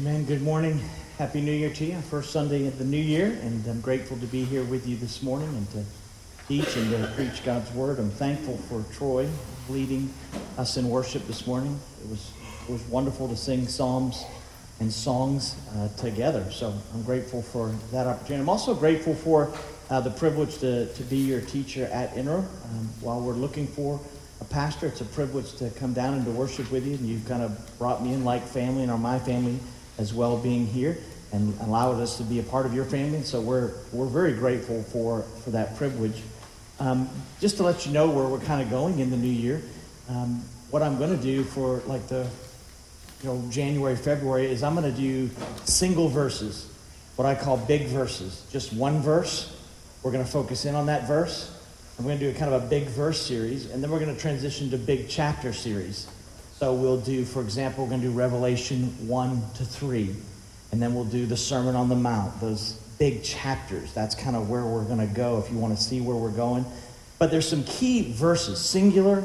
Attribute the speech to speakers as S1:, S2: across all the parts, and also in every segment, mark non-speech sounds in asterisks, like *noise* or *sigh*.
S1: Amen. Good morning. Happy New Year to you. First Sunday of the new year, and I'm grateful to be here with you this morning and to teach and to preach God's word. I'm thankful for Troy leading us in worship this morning. It was it was wonderful to sing psalms and songs uh, together. So I'm grateful for that opportunity. I'm also grateful for uh, the privilege to, to be your teacher at Interim. Um, while we're looking for a pastor, it's a privilege to come down and to worship with you. And you've kind of brought me in like family and are my family as well being here and allowed us to be a part of your family. So we're, we're very grateful for, for that privilege. Um, just to let you know where we're kind of going in the new year, um, what I'm going to do for like the you know January, February is I'm going to do single verses, what I call big verses. Just one verse. We're going to focus in on that verse. And we're going to do a kind of a big verse series, and then we're going to transition to big chapter series. So we'll do, for example, we're going to do Revelation 1 to 3. And then we'll do the Sermon on the Mount, those big chapters. That's kind of where we're going to go if you want to see where we're going. But there's some key verses, singular,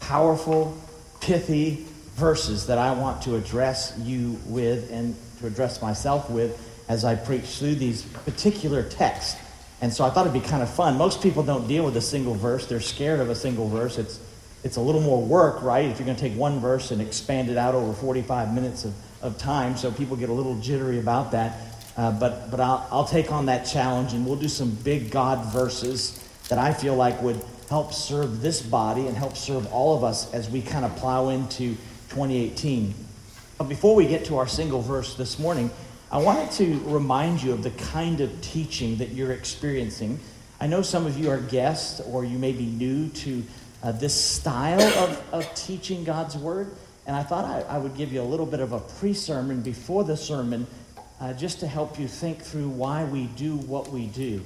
S1: powerful, pithy verses that I want to address you with and to address myself with as I preach through these particular texts. And so I thought it'd be kind of fun. Most people don't deal with a single verse. They're scared of a single verse. It's it's a little more work, right? If you're going to take one verse and expand it out over 45 minutes of, of time, so people get a little jittery about that. Uh, but but I'll, I'll take on that challenge and we'll do some big God verses that I feel like would help serve this body and help serve all of us as we kind of plow into 2018. But before we get to our single verse this morning, I wanted to remind you of the kind of teaching that you're experiencing. I know some of you are guests or you may be new to uh, this style of, of teaching God's Word. And I thought I, I, would give you a little bit of a pre sermon before the sermon uh, just to help you think through why we do what we do.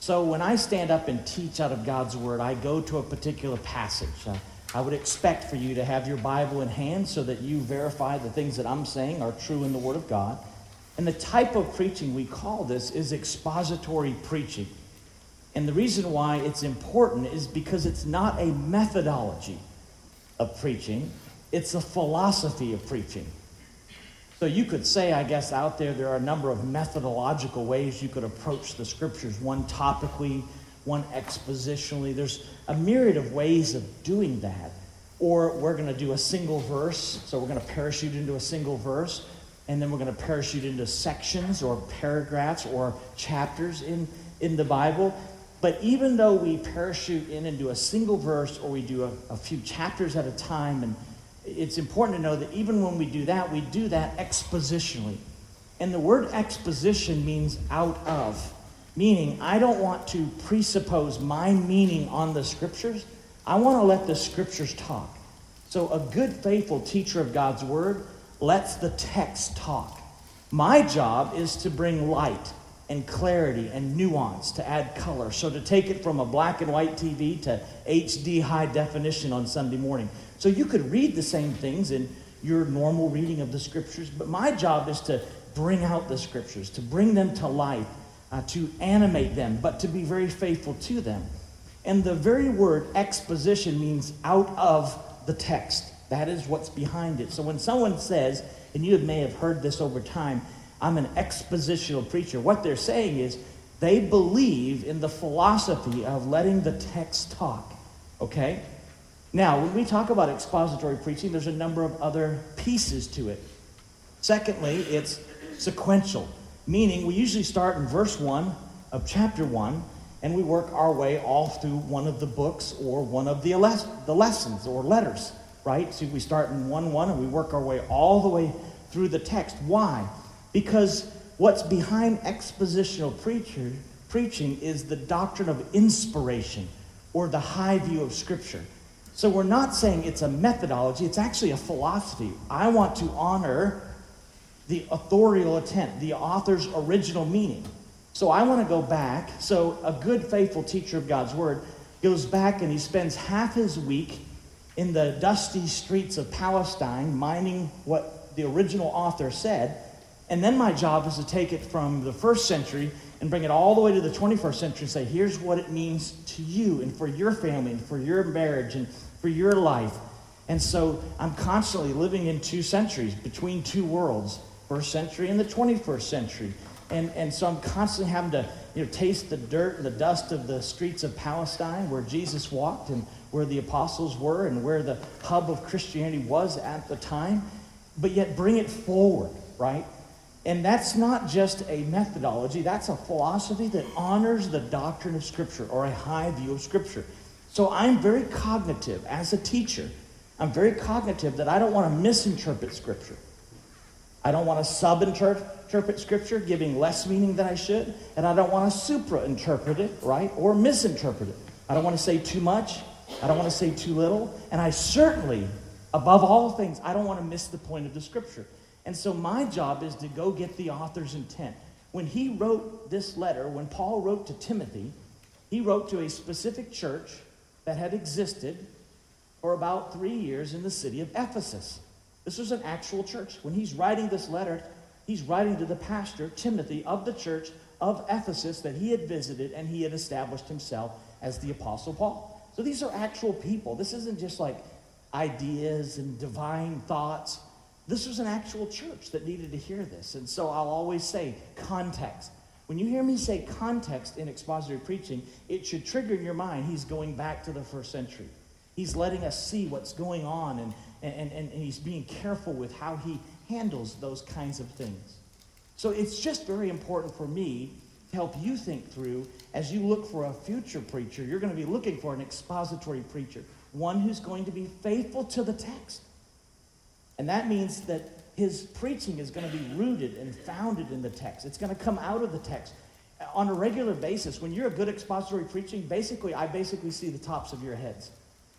S1: So, when I stand up and teach out of God's Word, I go to a particular passage. Uh, I would expect for you to have your Bible in hand so that you verify the things that I'm saying are true in the Word of God. And the type of preaching we call this is expository preaching. And the reason why it's important is because it's not a methodology of preaching, it's a philosophy of preaching. So you could say, I guess, out there, there are a number of methodological ways you could approach the scriptures one topically, one expositionally. There's a myriad of ways of doing that. Or we're going to do a single verse, so we're going to parachute into a single verse, and then we're going to parachute into sections or paragraphs or chapters in, in the Bible. But even though we parachute in and do a single verse or we do a, a few chapters at a time, and it's important to know that even when we do that, we do that expositionally. And the word exposition means out of, meaning I don't want to presuppose my meaning on the scriptures. I want to let the scriptures talk. So a good, faithful teacher of God's word lets the text talk. My job is to bring light and clarity and nuance to add color. So to take it from a black and white TV to HD high definition on Sunday morning. So you could read the same things in your normal reading of the scriptures, but my job is to bring out the scriptures, to bring them to life, uh, to animate them, but to be very faithful to them. And the very word exposition means out of the text. That is what's behind it. So when someone says, and you may have heard this over time, I'm an expositional preacher. What they're saying is they believe in the philosophy of letting the text talk. Okay? Now, when we talk about expository preaching, there's a number of other pieces to it. Secondly, it's sequential, meaning we usually start in verse 1 of chapter 1 and we work our way all through one of the books or one of the, les- the lessons or letters, right? So we start in 1 1 and we work our way all the way through the text. Why? Because what's behind expositional preacher, preaching is the doctrine of inspiration or the high view of Scripture. So we're not saying it's a methodology, it's actually a philosophy. I want to honor the authorial intent, the author's original meaning. So I want to go back. So a good, faithful teacher of God's Word goes back and he spends half his week in the dusty streets of Palestine mining what the original author said and then my job is to take it from the first century and bring it all the way to the 21st century and say, here's what it means to you and for your family and for your marriage and for your life. And so I'm constantly living in two centuries, between two worlds, first century and the 21st century. And, and so I'm constantly having to you know, taste the dirt and the dust of the streets of Palestine where Jesus walked and where the apostles were and where the hub of Christianity was at the time, but yet bring it forward, right? And that's not just a methodology, that's a philosophy that honors the doctrine of Scripture or a high view of Scripture. So I'm very cognitive as a teacher. I'm very cognitive that I don't want to misinterpret Scripture. I don't want to subinterpret Scripture, giving less meaning than I should, and I don't want to supra-interpret it, right, or misinterpret it. I don't want to say too much. I don't want to say too little, and I certainly, above all things, I don't want to miss the point of the Scripture. And so my job is to go get the author's intent. When he wrote this letter, when Paul wrote to Timothy, he wrote to a specific church that had existed for about three years in the city of Ephesus. This was an actual church. When he's writing this letter, he's writing to the pastor, Timothy, of the church of Ephesus that he had visited and he had established himself as the Apostle Paul. So these are actual people. This isn't just like ideas and divine thoughts. This was an actual church that needed to hear this. And so I'll always say context. When you hear me say context in expository preaching, it should trigger in your mind he's going back to the first century. He's letting us see what's going on and and, and, and he's being careful with how he handles those kinds of things. So it's just very important for me to help you think through as you look for a future preacher, you're going to be looking for an expository preacher, one who's going to be faithful to the text. And that means that his preaching is going to be rooted and founded in the text. It's going to come out of the text on a regular basis. When you're a good expository preaching, basically, I basically see the tops of your heads.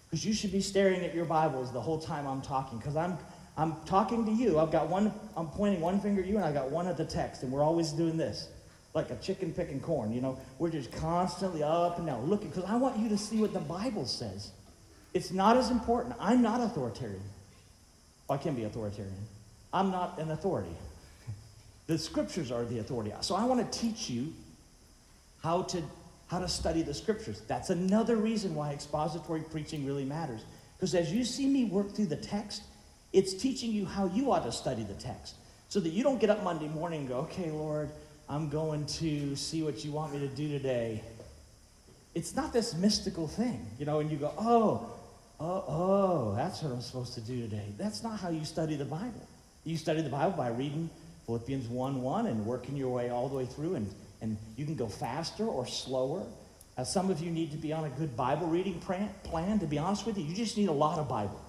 S1: Because you should be staring at your Bibles the whole time I'm talking. Because I'm, I'm talking to you. I've got one, I'm pointing one finger at you, and I got one at the text. And we're always doing this. Like a chicken picking corn, you know. We're just constantly up and down looking. Because I want you to see what the Bible says. It's not as important. I'm not authoritarian. I can be authoritarian. I'm not an authority. The scriptures are the authority. So I want to teach you how to how to study the scriptures. That's another reason why expository preaching really matters. Because as you see me work through the text, it's teaching you how you ought to study the text. So that you don't get up Monday morning and go, okay, Lord, I'm going to see what you want me to do today. It's not this mystical thing, you know, and you go, oh, oh, oh, that's what I'm supposed to do today. That's not how you study the Bible. You study the Bible by reading Philippians 1 1 and working your way all the way through and and you can go faster or slower. Uh, some of you need to be on a good Bible reading plan. To be honest with you, you just need a lot of Bible.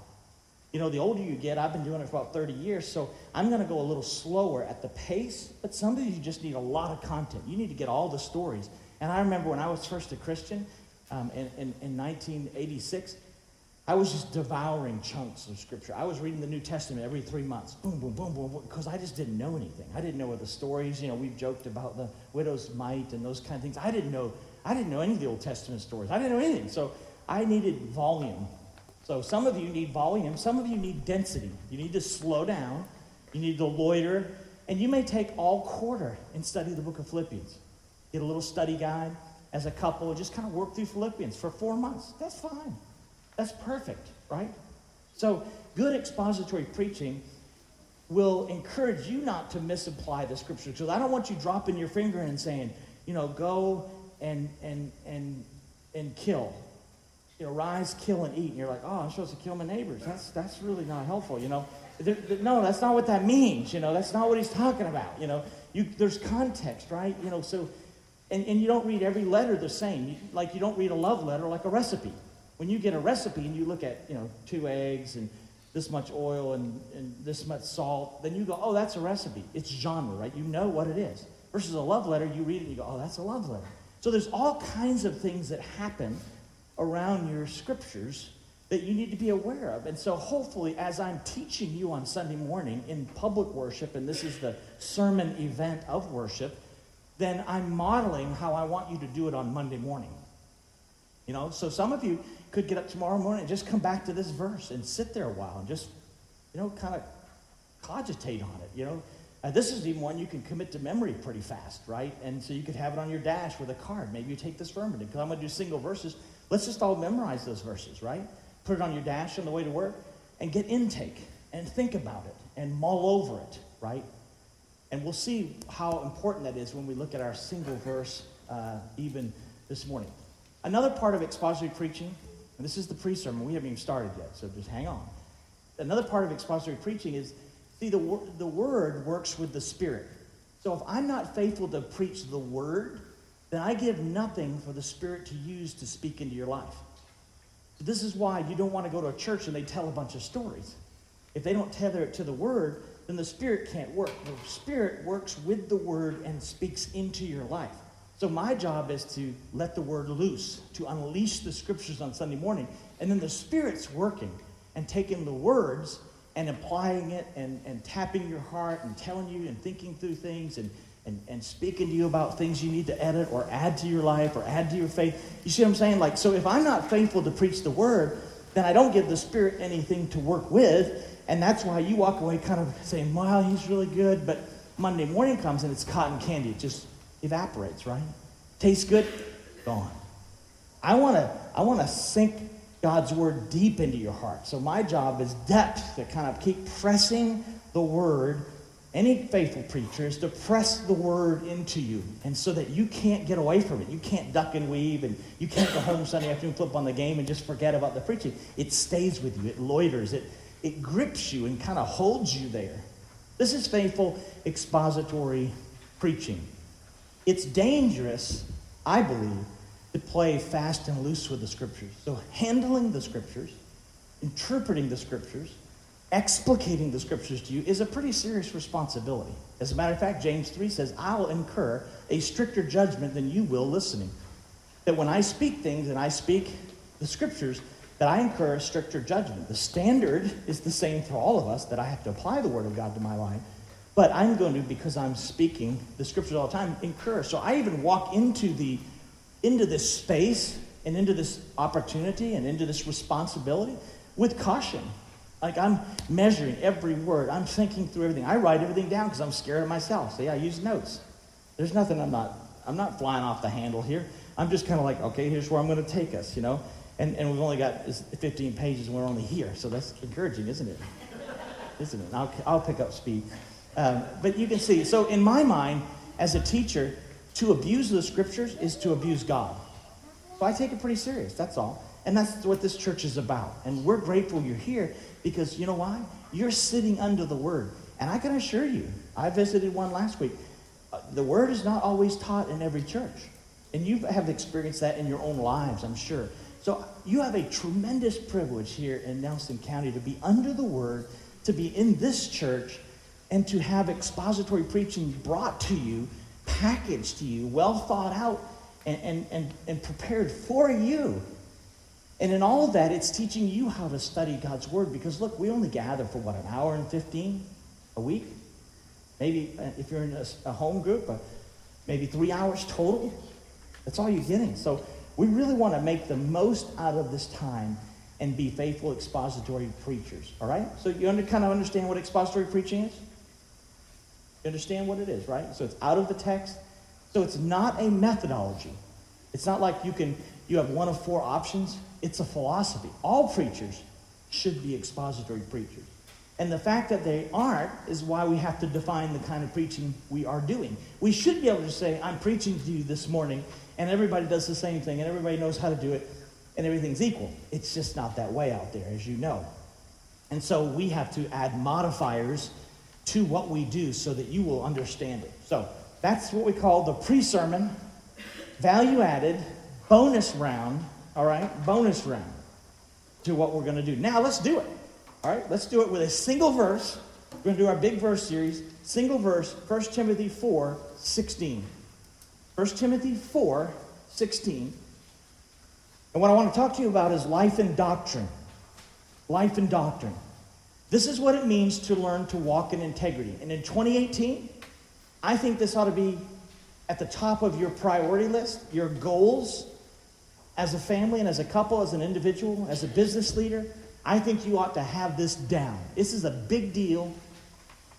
S1: You know, the older you get, I've been doing it for about 30 years, so I'm going to go a little slower at the pace, but some of you just need a lot of content. You need to get all the stories. And I remember when I was first a Christian um, in, in, in 1986, I was just devouring chunks of scripture. I was reading the New Testament every three months. Boom, boom, boom, boom, because I just didn't know anything. I didn't know what the stories, you know, we've joked about the widow's mite and those kind of things. I didn't know, I didn't know any of the Old Testament stories. I didn't know anything. So I needed volume. So some of you need volume, some of you need density. You need to slow down, you need to loiter, and you may take all quarter and study the book of Philippians. Get a little study guide as a couple, just kind of work through Philippians for four months. That's fine. That's perfect, right? So, good expository preaching will encourage you not to misapply the scripture. So, I don't want you dropping your finger and saying, you know, go and and and and kill. You know, rise, kill, and eat. And you're like, oh, I'm supposed to kill my neighbors. That's that's really not helpful. You know, no, that's not what that means. You know, that's not what he's talking about. You know, you, there's context, right? You know, so and, and you don't read every letter the same. You, like you don't read a love letter like a recipe. When you get a recipe and you look at, you know, two eggs and this much oil and, and this much salt, then you go, oh, that's a recipe. It's genre, right? You know what it is. Versus a love letter, you read it and you go, oh, that's a love letter. So there's all kinds of things that happen around your scriptures that you need to be aware of. And so hopefully, as I'm teaching you on Sunday morning in public worship, and this is the sermon event of worship, then I'm modeling how I want you to do it on Monday morning. You know, so some of you could get up tomorrow morning and just come back to this verse and sit there a while and just, you know, kind of cogitate on it, you know. Uh, this is even one you can commit to memory pretty fast, right? And so you could have it on your dash with a card. Maybe you take this minute because I'm going to do single verses. Let's just all memorize those verses, right? Put it on your dash on the way to work and get intake and think about it and mull over it, right? And we'll see how important that is when we look at our single verse uh, even this morning. Another part of expository preaching, and this is the pre sermon, we haven't even started yet, so just hang on. Another part of expository preaching is see, the, the word works with the spirit. So if I'm not faithful to preach the word, then I give nothing for the spirit to use to speak into your life. This is why you don't want to go to a church and they tell a bunch of stories. If they don't tether it to the word, then the Spirit can't work. The Spirit works with the Word and speaks into your life. So my job is to let the Word loose, to unleash the Scriptures on Sunday morning, and then the Spirit's working and taking the words and applying it and, and tapping your heart and telling you and thinking through things and, and, and speaking to you about things you need to edit or add to your life or add to your faith. You see what I'm saying? Like, so if I'm not faithful to preach the Word, then I don't give the Spirit anything to work with and that's why you walk away kind of saying, wow, he's really good. But Monday morning comes and it's cotton candy. It just evaporates, right? Tastes good, gone. I want to I want to sink God's word deep into your heart. So my job is depth to kind of keep pressing the word. Any faithful preacher is to press the word into you, and so that you can't get away from it. You can't duck and weave, and you can't go home Sunday afternoon, flip on the game, and just forget about the preaching. It stays with you. It loiters. It it grips you and kind of holds you there. This is faithful expository preaching. It's dangerous, I believe, to play fast and loose with the scriptures. So, handling the scriptures, interpreting the scriptures, explicating the scriptures to you is a pretty serious responsibility. As a matter of fact, James 3 says, I will incur a stricter judgment than you will listening. That when I speak things and I speak the scriptures, that I incur a stricter judgment. The standard is the same for all of us that I have to apply the Word of God to my life. But I'm going to, because I'm speaking the scriptures all the time, incur. So I even walk into the into this space and into this opportunity and into this responsibility with caution. Like I'm measuring every word. I'm thinking through everything. I write everything down because I'm scared of myself. See, I use notes. There's nothing I'm not I'm not flying off the handle here. I'm just kind of like, okay, here's where I'm going to take us, you know. And, and we've only got 15 pages and we're only here. So that's encouraging, isn't it? Isn't it? I'll, I'll pick up speed. Um, but you can see, so in my mind, as a teacher, to abuse the scriptures is to abuse God. So I take it pretty serious, that's all. And that's what this church is about. And we're grateful you're here because you know why? You're sitting under the word. And I can assure you, I visited one last week. Uh, the word is not always taught in every church. And you have experienced that in your own lives, I'm sure. So you have a tremendous privilege here in Nelson County to be under the word, to be in this church, and to have expository preaching brought to you, packaged to you, well thought out, and, and, and, and prepared for you. And in all of that, it's teaching you how to study God's Word because, look, we only gather for what, an hour and 15 a week? Maybe uh, if you're in a, a home group, uh, maybe three hours total. That's all you're getting. So we really want to make the most out of this time and be faithful expository preachers. All right? So you under, kind of understand what expository preaching is? You understand what it is, right? So it's out of the text. So it's not a methodology. It's not like you can you have one of four options. It's a philosophy. All preachers should be expository preachers. And the fact that they aren't is why we have to define the kind of preaching we are doing. We should be able to say, I'm preaching to you this morning, and everybody does the same thing, and everybody knows how to do it, and everything's equal. It's just not that way out there, as you know. And so we have to add modifiers to what we do so that you will understand it. So that's what we call the pre sermon, value added, bonus round, all right? Bonus round to what we're going to do. Now let's do it. All right, let's do it with a single verse. We're going to do our big verse series. Single verse, 1 Timothy 4 16. 1 Timothy 4 16. And what I want to talk to you about is life and doctrine. Life and doctrine. This is what it means to learn to walk in integrity. And in 2018, I think this ought to be at the top of your priority list, your goals as a family and as a couple, as an individual, as a business leader. I think you ought to have this down. This is a big deal.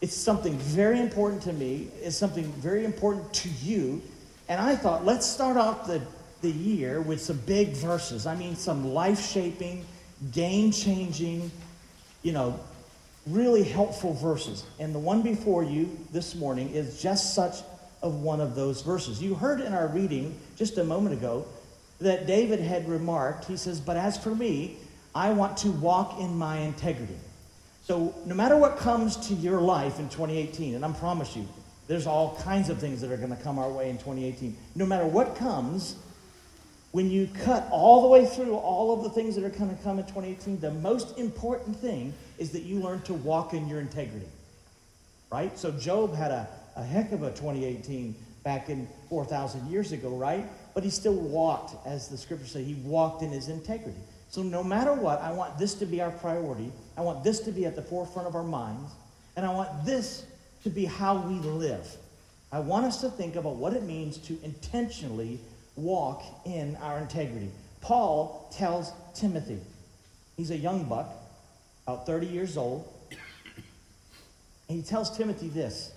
S1: It's something very important to me. It's something very important to you. And I thought, let's start off the, the year with some big verses. I mean, some life shaping, game changing, you know, really helpful verses. And the one before you this morning is just such of one of those verses. You heard in our reading just a moment ago that David had remarked, he says, But as for me, I want to walk in my integrity. So no matter what comes to your life in 2018, and I promise you, there's all kinds of things that are going to come our way in 2018. No matter what comes, when you cut all the way through all of the things that are going to come in 2018, the most important thing is that you learn to walk in your integrity. Right? So Job had a, a heck of a 2018 back in 4,000 years ago, right? But he still walked, as the scriptures say, he walked in his integrity. So no matter what, I want this to be our priority. I want this to be at the forefront of our minds. And I want this to be how we live. I want us to think about what it means to intentionally walk in our integrity. Paul tells Timothy, he's a young buck, about 30 years old, and he tells Timothy this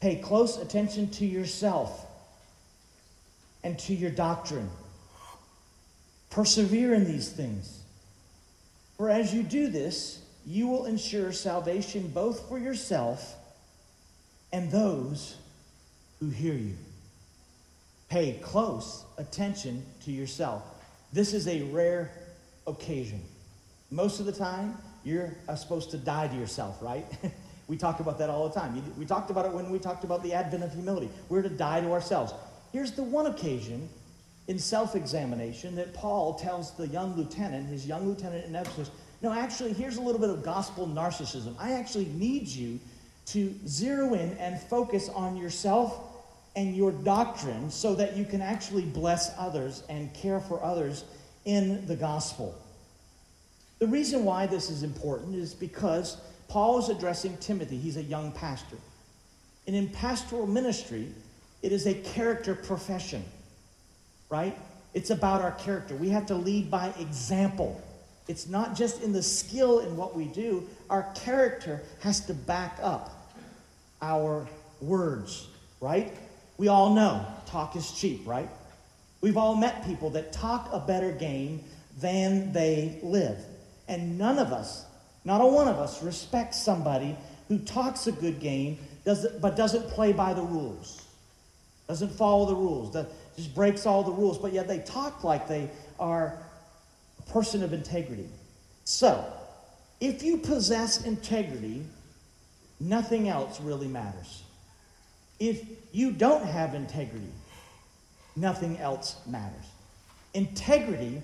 S1: pay close attention to yourself and to your doctrine. Persevere in these things. For as you do this, you will ensure salvation both for yourself and those who hear you. Pay close attention to yourself. This is a rare occasion. Most of the time, you're uh, supposed to die to yourself, right? *laughs* we talk about that all the time. We talked about it when we talked about the advent of humility. We're to die to ourselves. Here's the one occasion in self examination that Paul tells the young lieutenant, his young lieutenant in Ephesus, no, actually, here's a little bit of gospel narcissism. I actually need you to zero in and focus on yourself and your doctrine so that you can actually bless others and care for others in the gospel. The reason why this is important is because Paul is addressing Timothy. He's a young pastor. And in pastoral ministry, it is a character profession, right? It's about our character. We have to lead by example. It's not just in the skill in what we do, our character has to back up our words, right? We all know talk is cheap, right? We've all met people that talk a better game than they live. And none of us, not a one of us, respects somebody who talks a good game does but doesn't play by the rules, doesn't follow the rules, just breaks all the rules, but yet they talk like they are a person of integrity. So, if you possess integrity, nothing else really matters. If you don't have integrity, nothing else matters. Integrity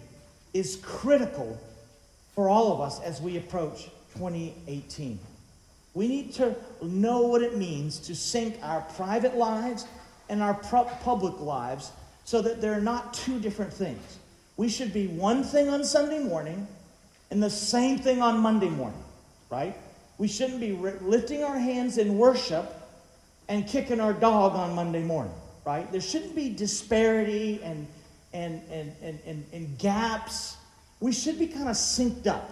S1: is critical for all of us as we approach 2018. We need to know what it means to sync our private lives and our public lives so that they're not two different things. We should be one thing on Sunday morning and the same thing on Monday morning, right? We shouldn't be lifting our hands in worship and kicking our dog on Monday morning, right? There shouldn't be disparity and, and, and, and, and, and gaps. We should be kind of synced up,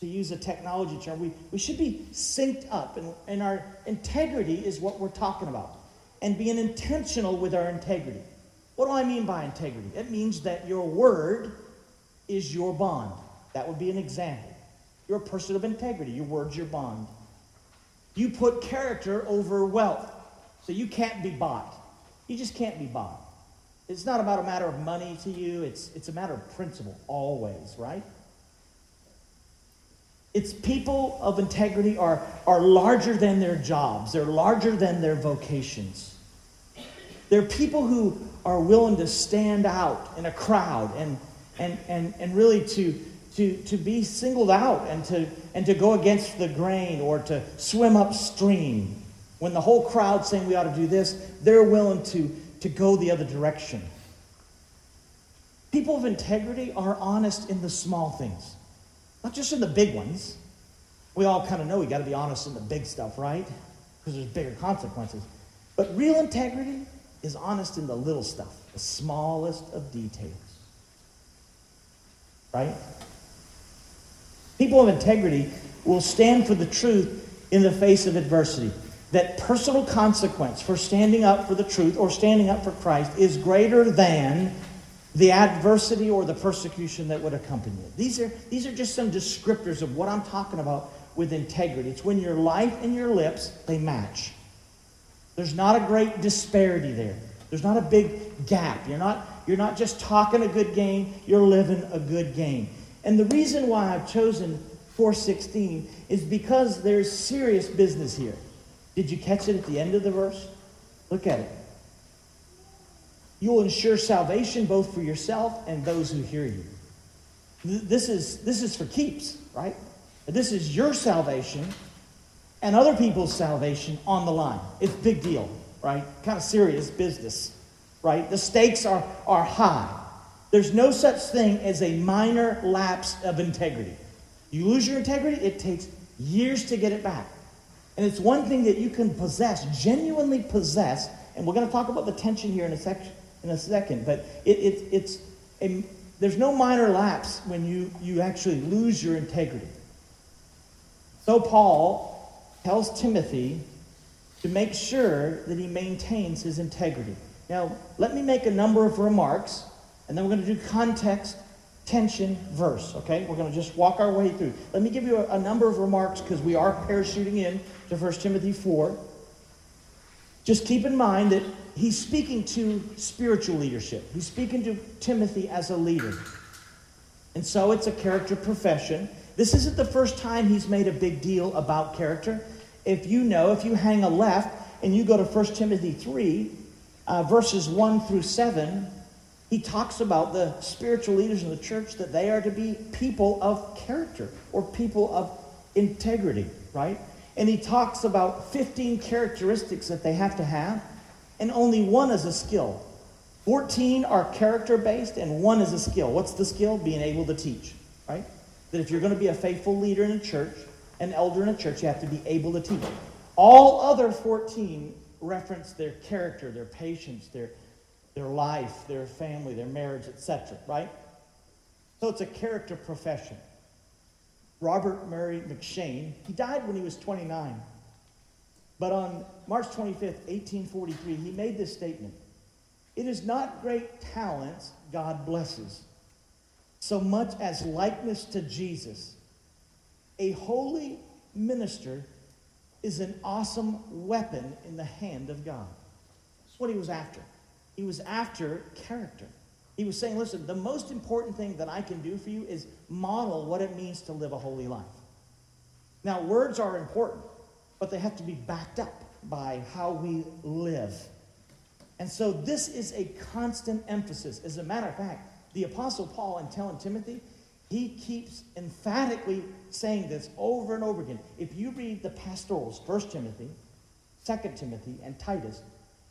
S1: to use a technology term. We, we should be synced up, and, and our integrity is what we're talking about. And being intentional with our integrity. What do I mean by integrity? It means that your word is your bond. That would be an example. You're a person of integrity. Your word's your bond. You put character over wealth. So you can't be bought. You just can't be bought. It's not about a matter of money to you, it's, it's a matter of principle, always, right? It's people of integrity are, are larger than their jobs, they're larger than their vocations. They're people who are willing to stand out in a crowd and, and, and, and really to, to, to be singled out and to, and to go against the grain or to swim upstream. When the whole crowd's saying we ought to do this, they're willing to, to go the other direction. People of integrity are honest in the small things, not just in the big ones. We all kind of know we got to be honest in the big stuff, right? Because there's bigger consequences. But real integrity is honest in the little stuff, the smallest of details. Right? People of integrity will stand for the truth in the face of adversity that personal consequence for standing up for the truth or standing up for Christ is greater than the adversity or the persecution that would accompany it. These are, these are just some descriptors of what I'm talking about with integrity. It's when your life and your lips, they match. There's not a great disparity there. There's not a big gap. You're not, you're not just talking a good game, you're living a good game. And the reason why I've chosen 416 is because there's serious business here. Did you catch it at the end of the verse? Look at it. You will ensure salvation both for yourself and those who hear you. This is, this is for keeps, right? This is your salvation and other people's salvation on the line. It's big deal, right? Kind of serious business, right? The stakes are, are high. There's no such thing as a minor lapse of integrity. You lose your integrity, it takes years to get it back. And it's one thing that you can possess, genuinely possess, and we're going to talk about the tension here in a section in a second, but it, it, it's a, there's no minor lapse when you, you actually lose your integrity. So Paul tells Timothy to make sure that he maintains his integrity. Now, let me make a number of remarks, and then we're going to do context, tension, verse, okay? We're going to just walk our way through. Let me give you a, a number of remarks because we are parachuting in to 1 Timothy 4. Just keep in mind that he's speaking to spiritual leadership. He's speaking to Timothy as a leader. And so it's a character profession. This isn't the first time he's made a big deal about character. If you know, if you hang a left and you go to 1 Timothy 3, uh, verses 1 through 7, he talks about the spiritual leaders in the church that they are to be people of character or people of integrity, right? And he talks about 15 characteristics that they have to have, and only one is a skill. 14 are character based, and one is a skill. What's the skill? Being able to teach, right? That if you're going to be a faithful leader in a church, an elder in a church, you have to be able to teach. All other 14 reference their character, their patience, their, their life, their family, their marriage, etc., right? So it's a character profession. Robert Murray M'Cheyne, he died when he was 29. But on March 25th, 1843, he made this statement It is not great talents God blesses, so much as likeness to Jesus. A holy minister is an awesome weapon in the hand of God. That's what he was after. He was after character. He was saying, listen, the most important thing that I can do for you is model what it means to live a holy life. Now, words are important, but they have to be backed up by how we live. And so this is a constant emphasis. As a matter of fact, the Apostle Paul, in telling Timothy, he keeps emphatically saying this over and over again. If you read the pastorals, 1 Timothy, 2 Timothy, and Titus,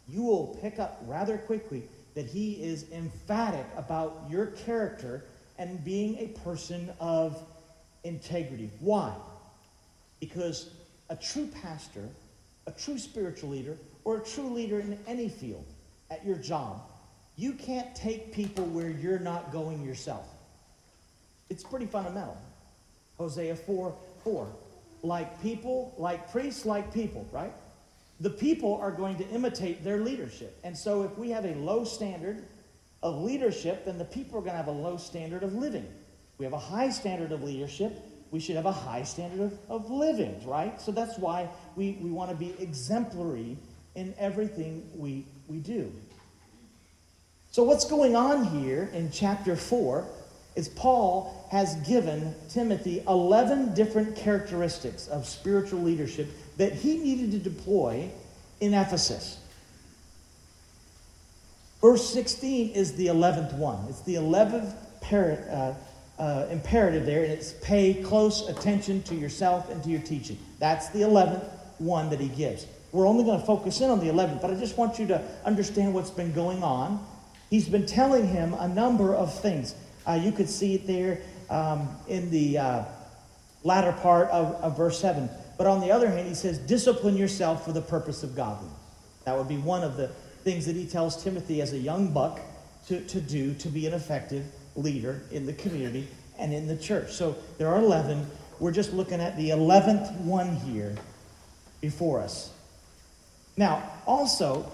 S1: you will pick up rather quickly that he is emphatic about your character and being a person of integrity. Why? Because a true pastor, a true spiritual leader, or a true leader in any field at your job, you can't take people where you're not going yourself. It's pretty fundamental. Hosea 4 4. Like people, like priests, like people, right? The people are going to imitate their leadership. And so if we have a low standard of leadership, then the people are going to have a low standard of living. We have a high standard of leadership, we should have a high standard of, of living, right? So that's why we, we want to be exemplary in everything we, we do. So, what's going on here in chapter 4 is Paul has given Timothy 11 different characteristics of spiritual leadership that he needed to deploy in Ephesus. Verse 16 is the 11th one. It's the 11th par- uh, uh, imperative there, and it's pay close attention to yourself and to your teaching. That's the 11th one that he gives. We're only going to focus in on the 11th, but I just want you to understand what's been going on. He's been telling him a number of things. Uh, you could see it there um, in the uh, latter part of, of verse 7. But on the other hand, he says, discipline yourself for the purpose of godliness. That would be one of the things that he tells Timothy as a young buck to, to do to be an effective leader in the community and in the church. So there are 11. We're just looking at the 11th one here before us. Now, also,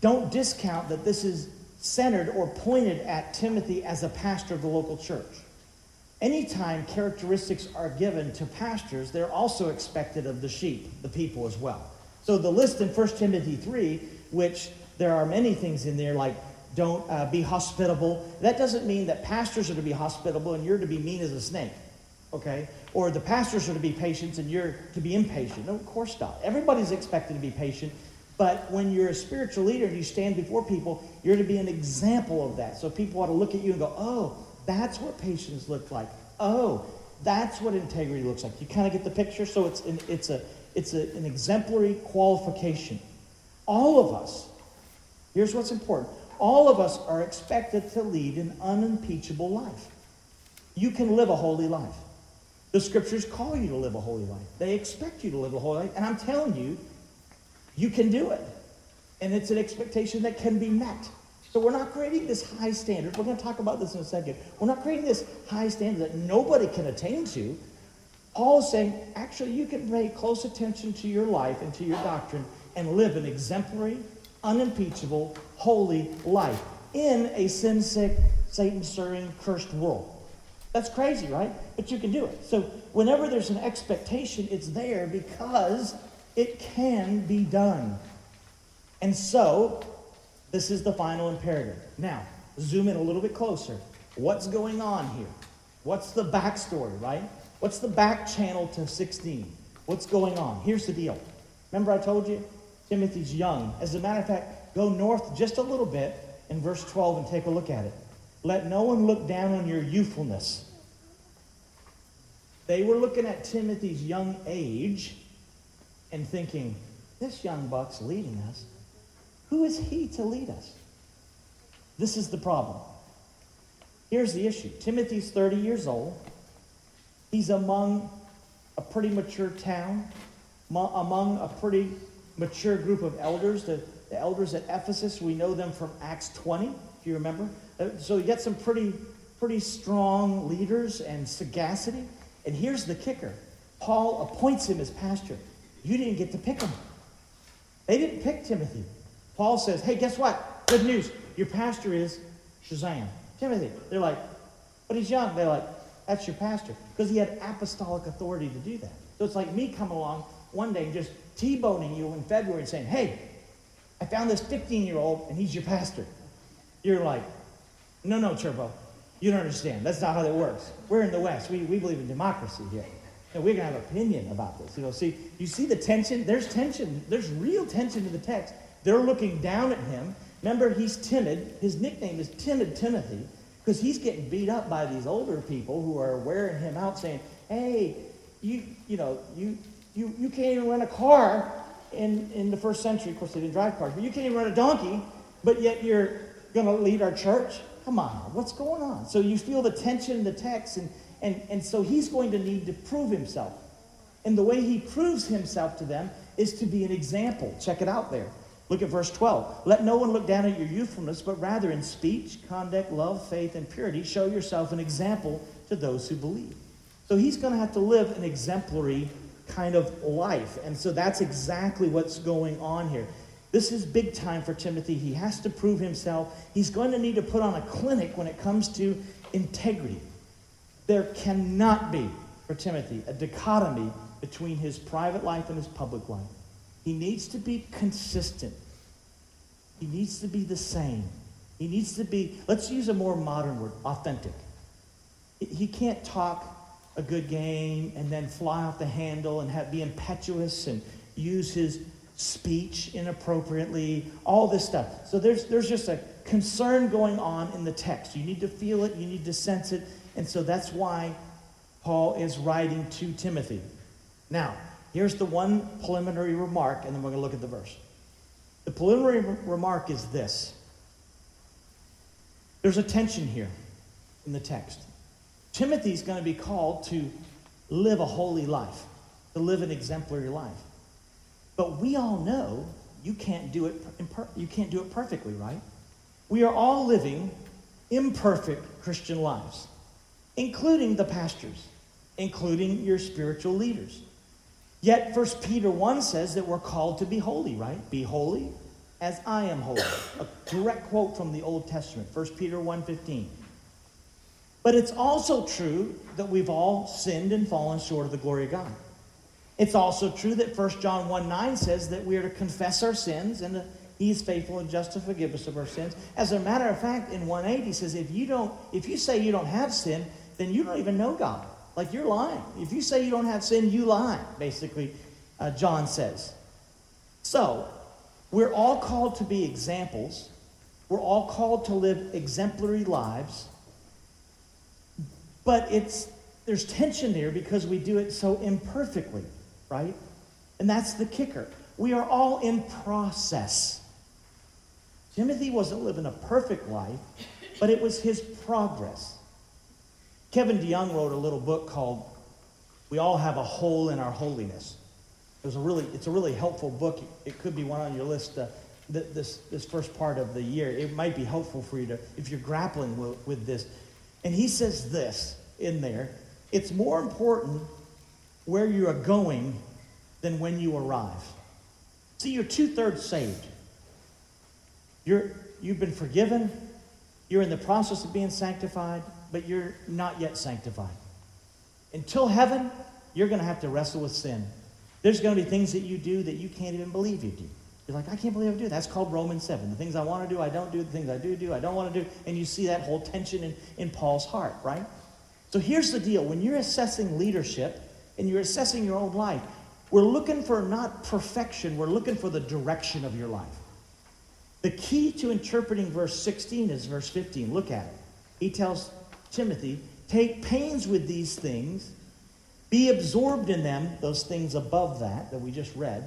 S1: don't discount that this is centered or pointed at Timothy as a pastor of the local church. Anytime characteristics are given to pastors, they're also expected of the sheep, the people as well. So the list in 1 Timothy 3, which there are many things in there like don't uh, be hospitable, that doesn't mean that pastors are to be hospitable and you're to be mean as a snake, okay? Or the pastors are to be patient and you're to be impatient. No, of course not. Everybody's expected to be patient, but when you're a spiritual leader and you stand before people, you're to be an example of that. So people ought to look at you and go, oh, that's what patience looks like. Oh, that's what integrity looks like. You kind of get the picture? So it's an, it's, a, it's a, an exemplary qualification. All of us, here's what's important all of us are expected to lead an unimpeachable life. You can live a holy life. The scriptures call you to live a holy life. They expect you to live a holy life. And I'm telling you, you can do it. And it's an expectation that can be met. So we're not creating this high standard. We're going to talk about this in a second. We're not creating this high standard that nobody can attain to. Paul is saying, actually, you can pay close attention to your life and to your doctrine and live an exemplary, unimpeachable, holy life in a sin sick, Satan stirring, cursed world. That's crazy, right? But you can do it. So whenever there's an expectation, it's there because it can be done. And so, this is the final imperative. Now, zoom in a little bit closer. What's going on here? What's the backstory, right? What's the back channel to 16? What's going on? Here's the deal. Remember, I told you Timothy's young. As a matter of fact, Go north just a little bit in verse 12 and take a look at it. Let no one look down on your youthfulness. They were looking at Timothy's young age and thinking, this young buck's leading us. Who is he to lead us? This is the problem. Here's the issue Timothy's 30 years old. He's among a pretty mature town, among a pretty mature group of elders. The the elders at Ephesus, we know them from Acts 20, if you remember. Uh, so you get some pretty, pretty strong leaders and sagacity. And here's the kicker Paul appoints him as pastor. You didn't get to pick him. They didn't pick Timothy. Paul says, hey, guess what? Good news. Your pastor is Shazam. Timothy. They're like, but he's young. They're like, that's your pastor. Because he had apostolic authority to do that. So it's like me coming along one day and just T-boning you in February and saying, hey, I found this 15 year old and he's your pastor. You're like, no, no, Turbo, you don't understand. That's not how that works. We're in the West. We, we believe in democracy here. And we're going to have opinion about this. You know, see, you see the tension? There's tension. There's real tension in the text. They're looking down at him. Remember, he's timid. His nickname is Timid Timothy because he's getting beat up by these older people who are wearing him out saying, hey, you, you know, you, you, you can't even rent a car in, in the first century, of course, they didn't drive cars, but you can't even run a donkey, but yet you're going to lead our church? Come on, what's going on? So you feel the tension in the text, and, and, and so he's going to need to prove himself. And the way he proves himself to them is to be an example. Check it out there. Look at verse 12. Let no one look down at your youthfulness, but rather in speech, conduct, love, faith, and purity, show yourself an example to those who believe. So he's going to have to live an exemplary kind of life. And so that's exactly what's going on here. This is big time for Timothy. He has to prove himself. He's going to need to put on a clinic when it comes to integrity. There cannot be, for Timothy, a dichotomy between his private life and his public life. He needs to be consistent. He needs to be the same. He needs to be, let's use a more modern word, authentic. He can't talk a good game and then fly off the handle and have, be impetuous and use his speech inappropriately, all this stuff. So there's, there's just a concern going on in the text. You need to feel it, you need to sense it. And so that's why Paul is writing to Timothy. Now, here's the one preliminary remark, and then we're going to look at the verse. The preliminary remark is this there's a tension here in the text. Timothy's going to be called to live a holy life, to live an exemplary life. But we all know you can't do it you can't do it perfectly, right? We are all living imperfect Christian lives, including the pastors, including your spiritual leaders. Yet First Peter 1 says that we're called to be holy, right? Be holy as I am holy. A direct quote from the Old Testament, 1 Peter 1:15. But it's also true that we've all sinned and fallen short of the glory of God. It's also true that 1 John 1 9 says that we are to confess our sins and he is faithful and just to forgive us of our sins. As a matter of fact, in 1 8, he says, if you don't, if you say you don't have sin, then you don't even know God. Like you're lying. If you say you don't have sin, you lie, basically, uh, John says. So, we're all called to be examples. We're all called to live exemplary lives. But it's there's tension there because we do it so imperfectly, right? And that's the kicker. We are all in process. Timothy wasn't living a perfect life, but it was his progress. Kevin DeYoung wrote a little book called We All Have a Hole in Our Holiness. It was a really, it's a really helpful book. It could be one on your list uh, this, this first part of the year. It might be helpful for you to, if you're grappling with, with this. And he says this in there it's more important where you are going than when you arrive. See, you're two thirds saved. You're, you've been forgiven, you're in the process of being sanctified, but you're not yet sanctified. Until heaven, you're going to have to wrestle with sin. There's going to be things that you do that you can't even believe you do. You're like, I can't believe I do. That's called Romans 7. The things I want to do, I don't do. The things I do do, I don't want to do. And you see that whole tension in, in Paul's heart, right? So here's the deal when you're assessing leadership and you're assessing your own life, we're looking for not perfection, we're looking for the direction of your life. The key to interpreting verse 16 is verse 15. Look at it. He tells Timothy, Take pains with these things, be absorbed in them, those things above that that we just read.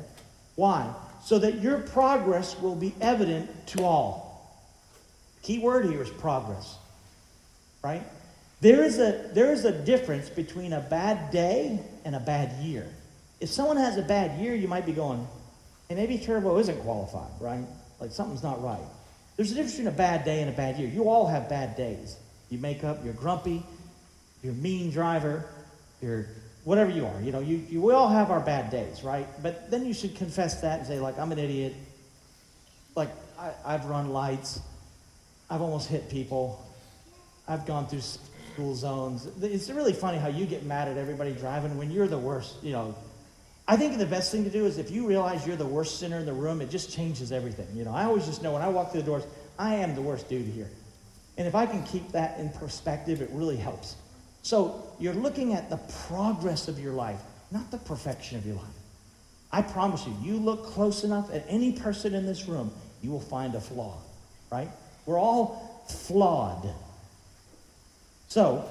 S1: Why? So that your progress will be evident to all. Key word here is progress, right? There is, a, there is a difference between a bad day and a bad year. If someone has a bad year, you might be going, hey, maybe Turbo isn't qualified, right? Like something's not right. There's a difference between a bad day and a bad year. You all have bad days. You make up, you're grumpy, you're mean driver, you're whatever you are. You know, you, you, we all have our bad days, right? But then you should confess that and say, like, I'm an idiot. Like, I, I've run lights. I've almost hit people. I've gone through school zones. It's really funny how you get mad at everybody driving when you're the worst. You know, I think the best thing to do is if you realize you're the worst sinner in the room, it just changes everything. You know, I always just know when I walk through the doors, I am the worst dude here. And if I can keep that in perspective, it really helps. So you're looking at the progress of your life, not the perfection of your life. I promise you, you look close enough at any person in this room, you will find a flaw, right? We're all flawed. So,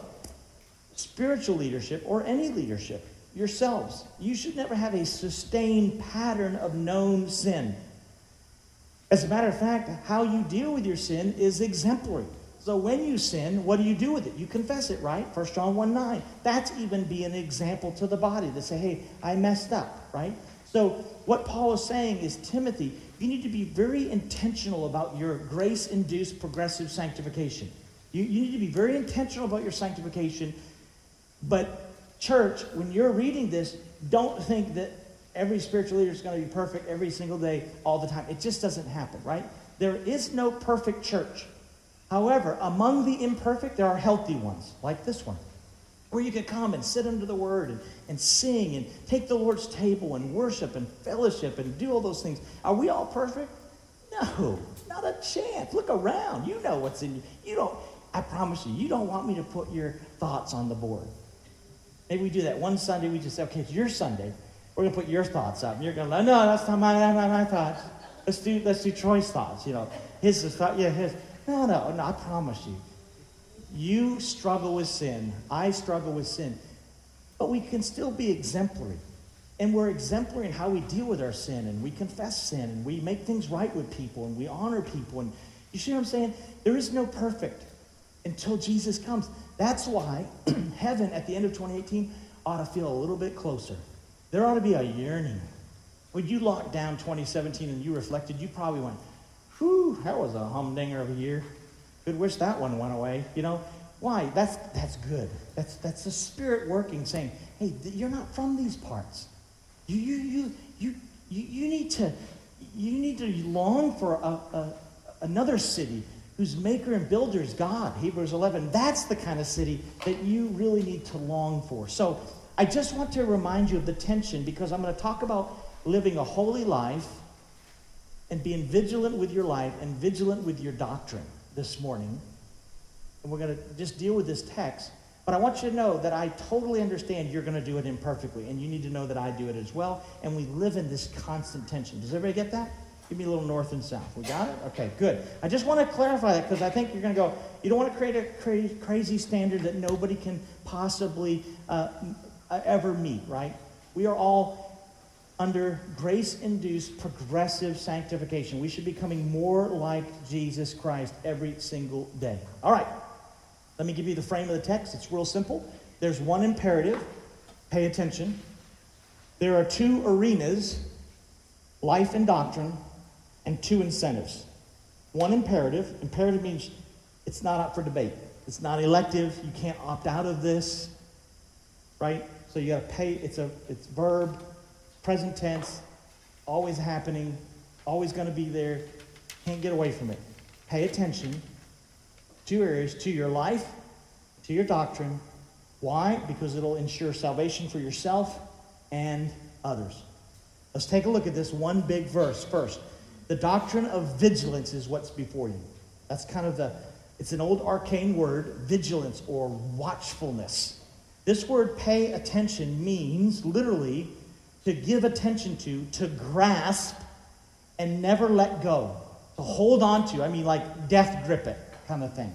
S1: spiritual leadership or any leadership, yourselves, you should never have a sustained pattern of known sin. As a matter of fact, how you deal with your sin is exemplary. So when you sin, what do you do with it? You confess it, right? 1 John 1 9. That's even be an example to the body to say, hey, I messed up, right? So what Paul is saying is, Timothy, you need to be very intentional about your grace induced progressive sanctification. You, you need to be very intentional about your sanctification. But, church, when you're reading this, don't think that every spiritual leader is going to be perfect every single day, all the time. It just doesn't happen, right? There is no perfect church. However, among the imperfect, there are healthy ones, like this one, where you can come and sit under the word and, and sing and take the Lord's table and worship and fellowship and do all those things. Are we all perfect? No, not a chance. Look around. You know what's in you. You don't. I promise you, you don't want me to put your thoughts on the board. Maybe we do that one Sunday. We just say, okay, it's your Sunday. We're gonna put your thoughts up. And you're gonna go, no, that's not my, my, my thoughts. Let's do let's do Troy's thoughts. You know, his thought. Yeah, his. No, no, no. I promise you. You struggle with sin. I struggle with sin, but we can still be exemplary. And we're exemplary in how we deal with our sin, and we confess sin, and we make things right with people, and we honor people. And you see what I'm saying? There is no perfect until Jesus comes. That's why *clears throat* heaven at the end of 2018 ought to feel a little bit closer. There ought to be a yearning. When you locked down 2017 and you reflected, you probably went, whew, that was a humdinger of a year. Could wish that one went away. You know, why? That's, that's good. That's, that's the Spirit working, saying, hey, you're not from these parts. You, you, you, you, you, you need to you need to long for a, a, another city whose maker and builder is God, Hebrews 11. That's the kind of city that you really need to long for. So I just want to remind you of the tension because I'm going to talk about living a holy life and being vigilant with your life and vigilant with your doctrine this morning. And we're going to just deal with this text. But I want you to know that I totally understand you're going to do it imperfectly, and you need to know that I do it as well. And we live in this constant tension. Does everybody get that? Give me a little north and south. We got it? Okay, good. I just want to clarify that because I think you're going to go, you don't want to create a crazy, crazy standard that nobody can possibly uh, ever meet, right? We are all under grace induced progressive sanctification. We should be becoming more like Jesus Christ every single day. All right, let me give you the frame of the text. It's real simple. There's one imperative pay attention. There are two arenas life and doctrine, and two incentives. One imperative. Imperative means it's not up for debate, it's not elective. You can't opt out of this, right? So you got to pay. It's a it's verb, present tense, always happening, always going to be there. Can't get away from it. Pay attention. Two areas to your life, to your doctrine. Why? Because it'll ensure salvation for yourself and others. Let's take a look at this one big verse first. The doctrine of vigilance is what's before you. That's kind of the, it's an old arcane word, vigilance or watchfulness. This word pay attention means literally to give attention to, to grasp, and never let go. To hold on to. I mean, like death grip it kind of thing.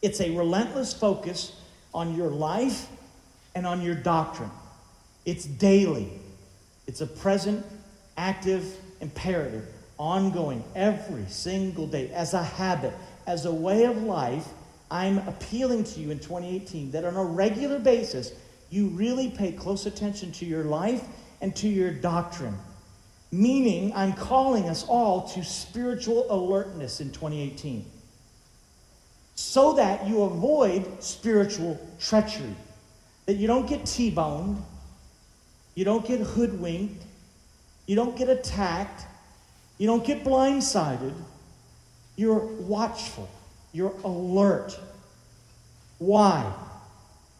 S1: It's a relentless focus on your life and on your doctrine. It's daily, it's a present, active imperative, ongoing, every single day, as a habit, as a way of life. I'm appealing to you in 2018 that on a regular basis, you really pay close attention to your life and to your doctrine. Meaning, I'm calling us all to spiritual alertness in 2018 so that you avoid spiritual treachery, that you don't get T boned, you don't get hoodwinked, you don't get attacked, you don't get blindsided. You're watchful, you're alert. Why?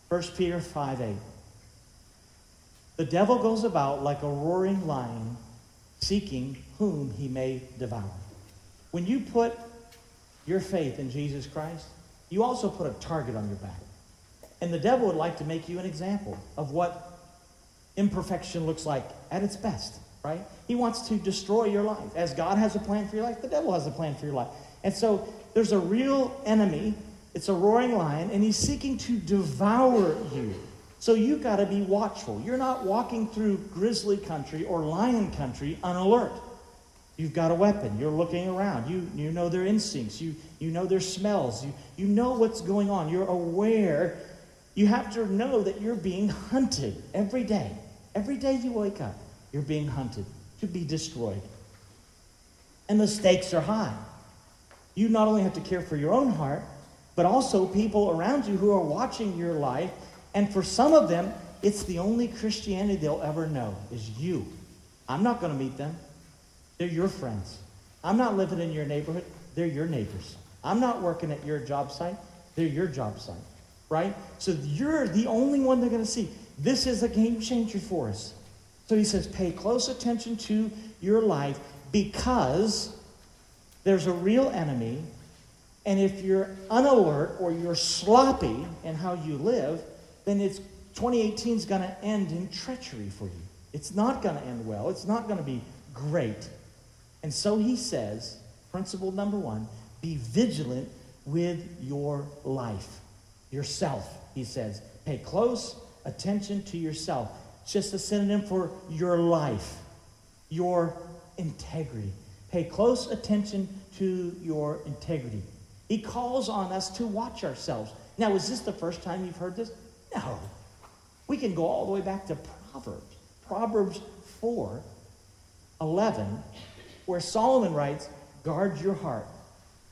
S1: 1 Peter 5 8. The devil goes about like a roaring lion, seeking whom he may devour. When you put your faith in Jesus Christ, you also put a target on your back. And the devil would like to make you an example of what imperfection looks like at its best, right? He wants to destroy your life. As God has a plan for your life, the devil has a plan for your life. And so there's a real enemy it's a roaring lion, and he's seeking to devour you. So you've got to be watchful. You're not walking through grizzly country or lion country unalert. You've got a weapon. You're looking around. You, you know their instincts. You, you know their smells. You, you know what's going on. You're aware. You have to know that you're being hunted every day. Every day you wake up, you're being hunted to be destroyed. And the stakes are high. You not only have to care for your own heart, but also people around you who are watching your life. And for some of them, it's the only Christianity they'll ever know is you. I'm not going to meet them. They're your friends. I'm not living in your neighborhood. They're your neighbors. I'm not working at your job site. They're your job site. Right? So you're the only one they're going to see. This is a game changer for us. So he says, pay close attention to your life because there's a real enemy and if you're unalert or you're sloppy in how you live, then it's 2018 is going to end in treachery for you. It's not going to end well. It's not going to be great. And so he says, principle number one, be vigilant with your life. Yourself, he says. Pay close attention to yourself. It's just a synonym for your life, your integrity. Pay close attention to your integrity. He calls on us to watch ourselves. Now, is this the first time you've heard this? No. We can go all the way back to Proverbs. Proverbs 4 11, where Solomon writes, Guard your heart,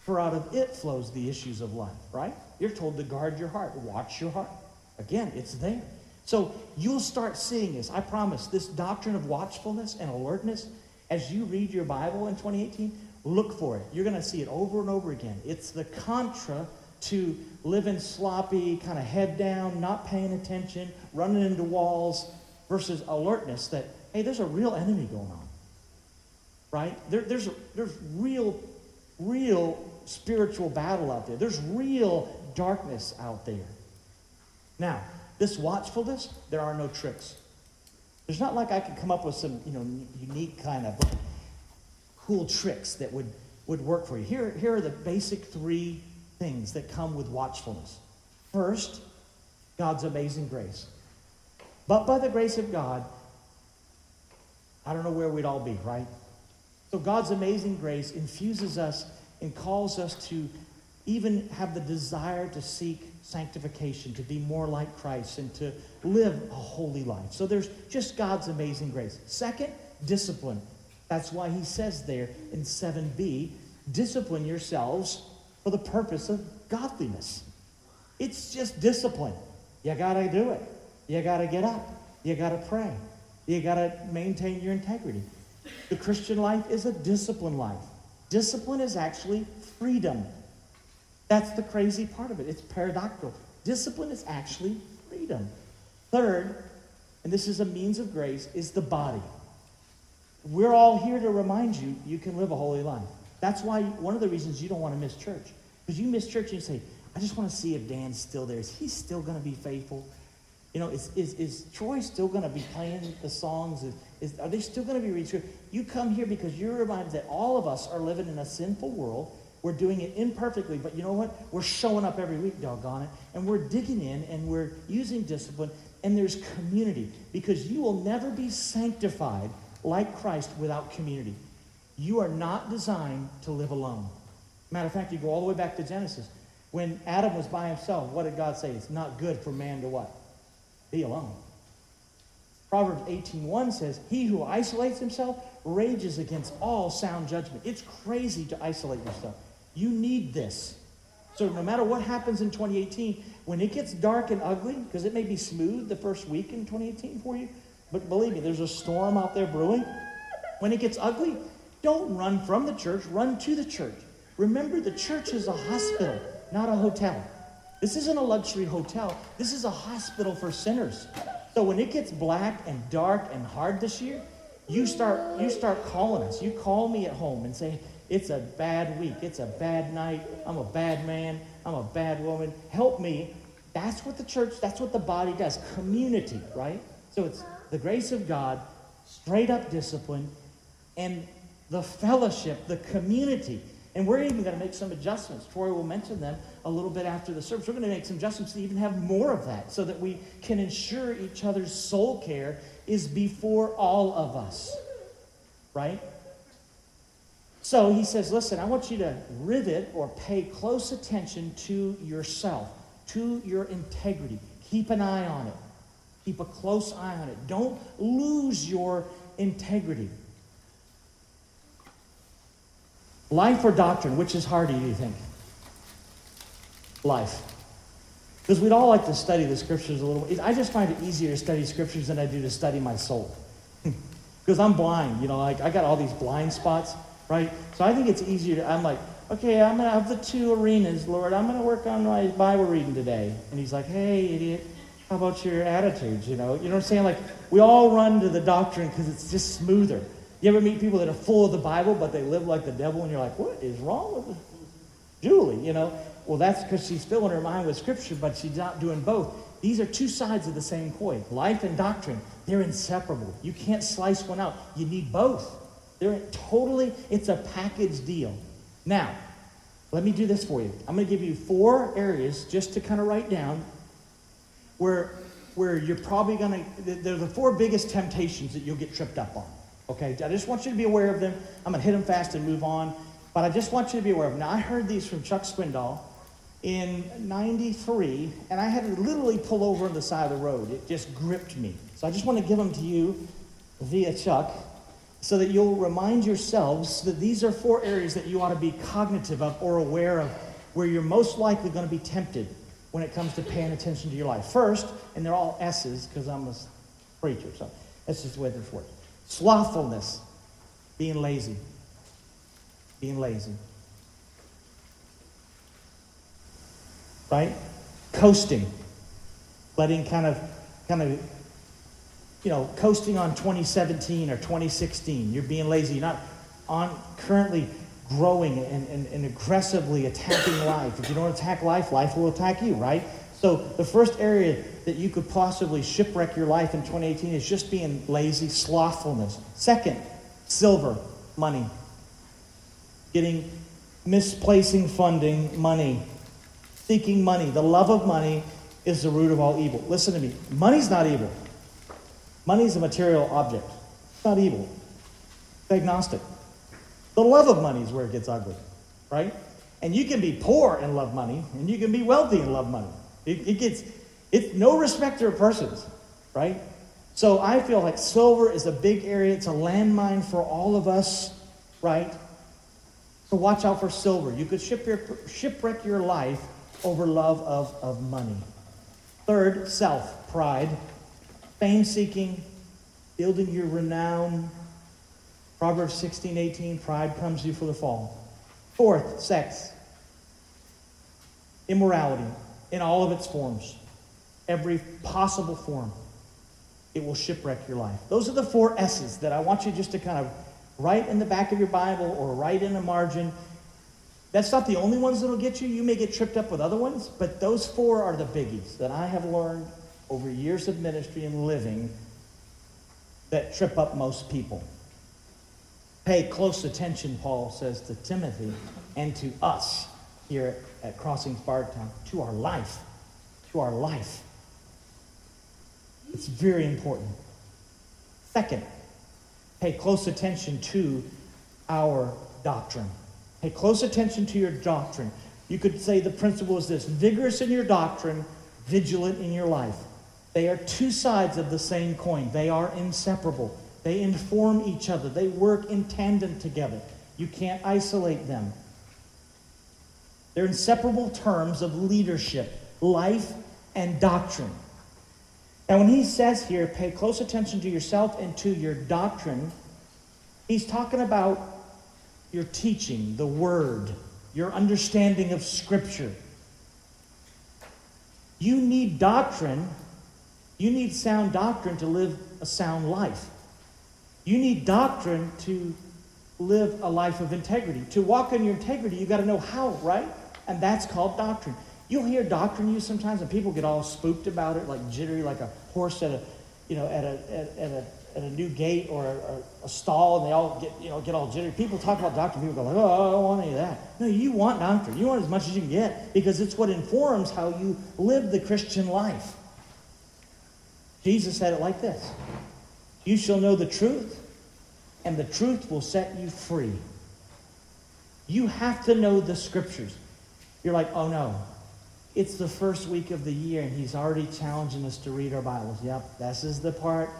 S1: for out of it flows the issues of life, right? You're told to guard your heart, watch your heart. Again, it's there. So you'll start seeing this. I promise, this doctrine of watchfulness and alertness, as you read your Bible in 2018, Look for it. You're going to see it over and over again. It's the contra to living sloppy, kind of head down, not paying attention, running into walls, versus alertness that, hey, there's a real enemy going on. Right? There, there's, there's real, real spiritual battle out there. There's real darkness out there. Now, this watchfulness, there are no tricks. There's not like I could come up with some, you know, unique kind of cool tricks that would, would work for you. Here, here are the basic three things that come with watchfulness. First, God's amazing grace. But by the grace of God, I don't know where we'd all be, right? So God's amazing grace infuses us and calls us to even have the desire to seek sanctification, to be more like Christ, and to live a holy life. So there's just God's amazing grace. Second, discipline. That's why he says there in 7b, discipline yourselves for the purpose of godliness. It's just discipline. You got to do it. You got to get up. You got to pray. You got to maintain your integrity. The Christian life is a disciplined life. Discipline is actually freedom. That's the crazy part of it. It's paradoxical. Discipline is actually freedom. Third, and this is a means of grace, is the body. We're all here to remind you you can live a holy life. That's why one of the reasons you don't want to miss church. Because you miss church and you say, I just want to see if Dan's still there. Is he still going to be faithful? You know, is, is, is Troy still going to be playing the songs? Is, is, are they still going to be reading You come here because you're reminded that all of us are living in a sinful world. We're doing it imperfectly, but you know what? We're showing up every week, doggone it. And we're digging in and we're using discipline. And there's community because you will never be sanctified like Christ without community. You are not designed to live alone. Matter of fact, you go all the way back to Genesis. When Adam was by himself, what did God say? It's not good for man to what? be alone. Proverbs 18:1 says, "He who isolates himself rages against all sound judgment." It's crazy to isolate yourself. You need this. So no matter what happens in 2018, when it gets dark and ugly, because it may be smooth the first week in 2018 for you, but believe me, there's a storm out there brewing. When it gets ugly, don't run from the church, run to the church. Remember, the church is a hospital, not a hotel. This isn't a luxury hotel. This is a hospital for sinners. So when it gets black and dark and hard this year, you start you start calling us. You call me at home and say, "It's a bad week. It's a bad night. I'm a bad man. I'm a bad woman. Help me." That's what the church, that's what the body does. Community, right? So it's the grace of God, straight up discipline, and the fellowship, the community. And we're even going to make some adjustments. Troy will mention them a little bit after the service. We're going to make some adjustments to even have more of that so that we can ensure each other's soul care is before all of us. Right? So he says, listen, I want you to rivet or pay close attention to yourself, to your integrity. Keep an eye on it. Keep a close eye on it. Don't lose your integrity. Life or doctrine, which is harder, do you think? Life. Because we'd all like to study the scriptures a little. Bit. I just find it easier to study scriptures than I do to study my soul. *laughs* Because I'm blind, you know, like I got all these blind spots, right? So I think it's easier to, I'm like, okay, I'm going to have the two arenas, Lord. I'm going to work on my Bible reading today. And he's like, hey, idiot, how about your attitudes, you know? You know what I'm saying? Like, we all run to the doctrine because it's just smoother. You ever meet people that are full of the Bible, but they live like the devil, and you're like, what is wrong with Julie? You know, well, that's because she's filling her mind with Scripture, but she's not doing both. These are two sides of the same coin. Life and doctrine, they're inseparable. You can't slice one out. You need both. They're totally, it's a package deal. Now, let me do this for you. I'm going to give you four areas just to kind of write down where, where you're probably going to, they're the four biggest temptations that you'll get tripped up on. Okay, I just want you to be aware of them. I'm going to hit them fast and move on. But I just want you to be aware of them. Now, I heard these from Chuck Swindoll in 93, and I had to literally pull over on the side of the road. It just gripped me. So I just want to give them to you via Chuck so that you'll remind yourselves that these are four areas that you ought to be cognitive of or aware of where you're most likely going to be tempted when it comes to paying attention to your life. First, and they're all S's because I'm a preacher, so that's just the way this works. Slothfulness, being lazy. being lazy. Right? Coasting. Letting kind of, kind of, you know, coasting on 2017 or 2016. You're being lazy. You're not on currently growing and, and, and aggressively attacking life. If you don't attack life, life will attack you, right? So the first area that you could possibly shipwreck your life in 2018 is just being lazy, slothfulness. Second, silver, money. Getting, misplacing funding, money. Seeking money. The love of money is the root of all evil. Listen to me. Money's not evil. Money is a material object. It's not evil. It's agnostic. The love of money is where it gets ugly, right? And you can be poor and love money, and you can be wealthy and love money. It, it gets, it's no respecter of persons, right? So I feel like silver is a big area. It's a landmine for all of us, right? So watch out for silver. You could ship your shipwreck your life over love of, of money. Third, self, pride, fame seeking, building your renown. Proverbs 16, 18, pride comes you for the fall. Fourth, sex, immorality in all of its forms, every possible form. It will shipwreck your life. Those are the four S's that I want you just to kind of write in the back of your Bible or write in a margin. That's not the only ones that'll get you. You may get tripped up with other ones, but those four are the biggies that I have learned over years of ministry and living that trip up most people. Pay close attention, Paul says to Timothy and to us here at Crossings Bardstown, to our life. To our life. It's very important. Second, pay close attention to our doctrine. Pay close attention to your doctrine. You could say the principle is this vigorous in your doctrine, vigilant in your life. They are two sides of the same coin, they are inseparable. They inform each other, they work in tandem together. You can't isolate them. They're inseparable terms of leadership, life, and doctrine. Now, when he says here, pay close attention to yourself and to your doctrine, he's talking about your teaching, the word, your understanding of Scripture. You need doctrine. You need sound doctrine to live a sound life. You need doctrine to live a life of integrity. To walk in your integrity, you got to know how, right? And that's called doctrine. You'll hear doctrine used sometimes, and people get all spooked about it, like jittery, like a horse at a, you know, at a, at, at a, at a new gate or a, a, stall, and they all get, you know, get all jittery. People talk about doctrine. People go like, "Oh, I don't want any of that." No, you want doctrine. You want as much as you can get because it's what informs how you live the Christian life. Jesus said it like this: "You shall know the truth, and the truth will set you free." You have to know the Scriptures. You're like, oh no, it's the first week of the year and he's already challenging us to read our Bibles. Yep, this is the part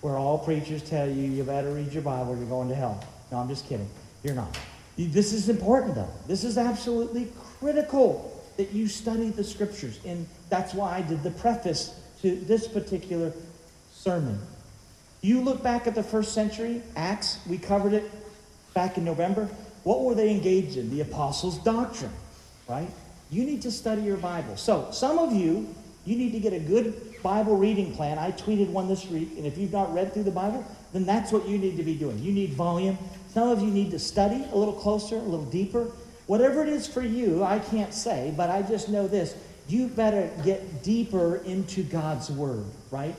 S1: where all preachers tell you you better read your Bible or you're going to hell. No, I'm just kidding. You're not. This is important though. This is absolutely critical that you study the scriptures. And that's why I did the preface to this particular sermon. You look back at the first century, Acts, we covered it back in November. What were they engaged in? The apostles' doctrine right? You need to study your Bible. So, some of you, you need to get a good Bible reading plan. I tweeted one this week, and if you've not read through the Bible, then that's what you need to be doing. You need volume. Some of you need to study a little closer, a little deeper. Whatever it is for you, I can't say, but I just know this. You better get deeper into God's Word, right?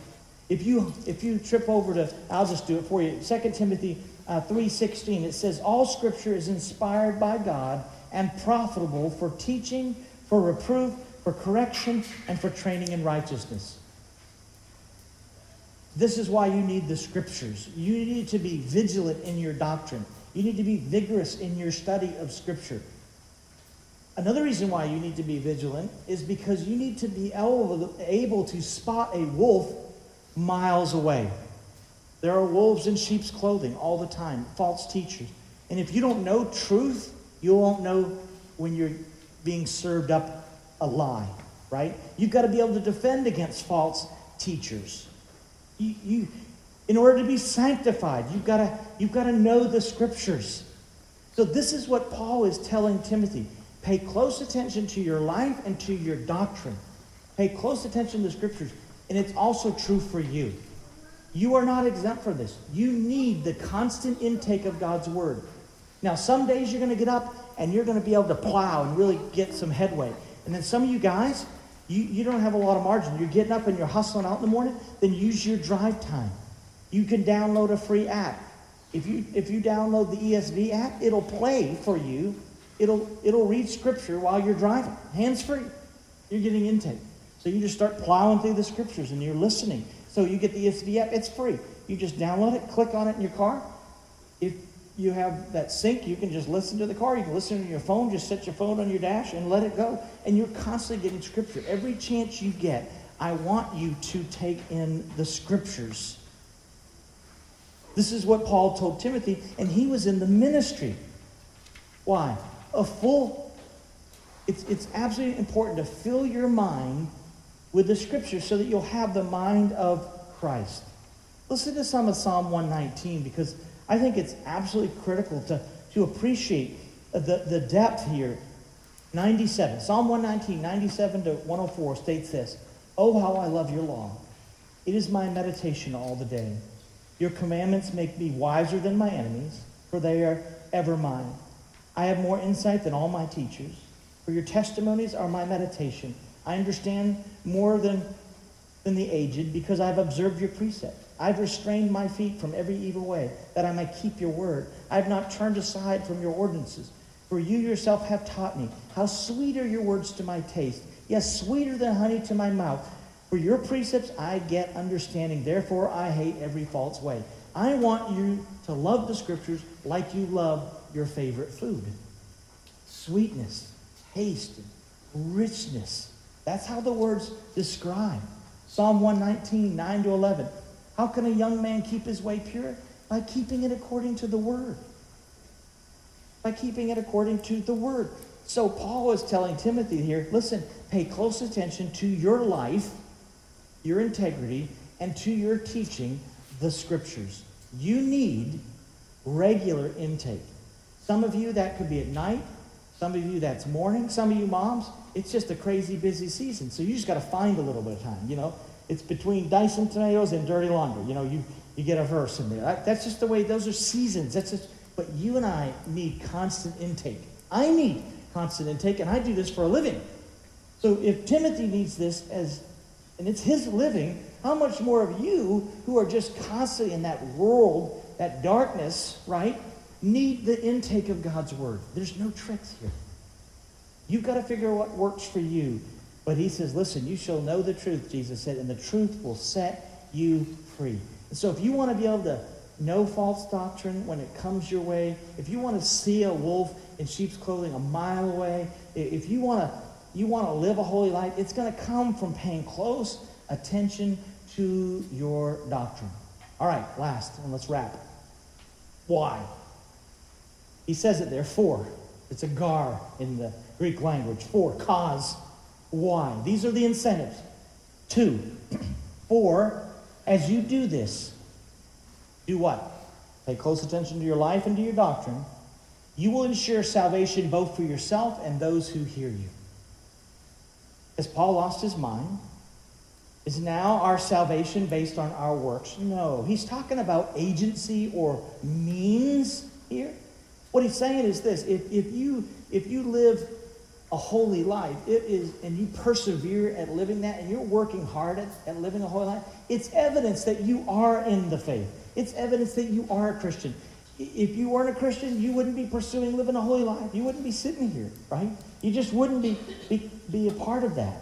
S1: If you if you trip over to, I'll just do it for you. 2 Timothy uh, 3.16, it says, All Scripture is inspired by God and profitable for teaching, for reproof, for correction, and for training in righteousness. This is why you need the scriptures. You need to be vigilant in your doctrine. You need to be vigorous in your study of scripture. Another reason why you need to be vigilant is because you need to be able to spot a wolf miles away. There are wolves in sheep's clothing all the time, false teachers. And if you don't know truth, you won't know when you're being served up a lie, right? You've got to be able to defend against false teachers. You, you, in order to be sanctified, you've got to, you've got to know the scriptures. So, this is what Paul is telling Timothy pay close attention to your life and to your doctrine. Pay close attention to the scriptures. And it's also true for you. You are not exempt from this. You need the constant intake of God's word. Now, some days you're going to get up and you're going to be able to plow and really get some headway. And then some of you guys, you, you don't have a lot of margin. You're getting up and you're hustling out in the morning, then use your drive time. You can download a free app. If you if you download the ESV app, it'll play for you. It'll it'll read scripture while you're driving, hands free. You're getting intake. So you just start plowing through the scriptures and you're listening. So you get the ESV app, it's free. You just download it, click on it in your car. If you have that sync, you can just listen to the car. You can listen to your phone, just set your phone on your dash and let it go. And you're constantly getting scripture. Every chance you get, I want you to take in the scriptures. This is what Paul told Timothy, and he was in the ministry. Why? A full, it's, it's absolutely important to fill your mind with the scriptures so that you'll have the mind of Christ. Listen to some of Psalm 119 because I think it's absolutely critical to, to appreciate the, the depth here. 97, Psalm 119, 97 to 104 states this Oh, how I love your law! It is my meditation all the day. Your commandments make me wiser than my enemies, for they are ever mine. I have more insight than all my teachers, for your testimonies are my meditation. I understand more than, than the aged because I've observed your precepts. I've restrained my feet from every evil way, that I might keep your word. I have not turned aside from your ordinances, for you yourself have taught me. How sweet are your words to my taste, yes, sweeter than honey to my mouth. For your precepts I get understanding. Therefore I hate every false way. I want you to love the scriptures like you love your favorite food. Sweetness, taste, richness. That's how the words describe. Psalm 119, 9 to 11. How can a young man keep his way pure? By keeping it according to the word. By keeping it according to the word. So Paul is telling Timothy here listen, pay close attention to your life your integrity, and to your teaching the scriptures. You need regular intake. Some of you, that could be at night. Some of you, that's morning. Some of you moms, it's just a crazy busy season. So you just got to find a little bit of time, you know. It's between dicing tomatoes and dirty laundry. You know, you, you get a verse in there. That's just the way, those are seasons. That's just, but you and I need constant intake. I need constant intake, and I do this for a living. So if Timothy needs this as and it's his living, how much more of you who are just constantly in that world, that darkness, right, need the intake of God's word? There's no tricks here. You've got to figure out what works for you. But he says, listen, you shall know the truth, Jesus said, and the truth will set you free. So if you want to be able to know false doctrine when it comes your way, if you want to see a wolf in sheep's clothing a mile away, if you want to you want to live a holy life, it's going to come from paying close attention to your doctrine. All right, last, and let's wrap. Why? He says it there, for. It's a gar in the Greek language. For, cause, why. These are the incentives. Two, *clears throat* for, as you do this, do what? Pay close attention to your life and to your doctrine. You will ensure salvation both for yourself and those who hear you. Has Paul lost his mind? Is now our salvation based on our works? No. He's talking about agency or means here. What he's saying is this if, if, you, if you live a holy life, it is, and you persevere at living that, and you're working hard at, at living a holy life, it's evidence that you are in the faith. It's evidence that you are a Christian. If you weren't a Christian, you wouldn't be pursuing living a holy life. You wouldn't be sitting here, right? You just wouldn't be, be, be a part of that.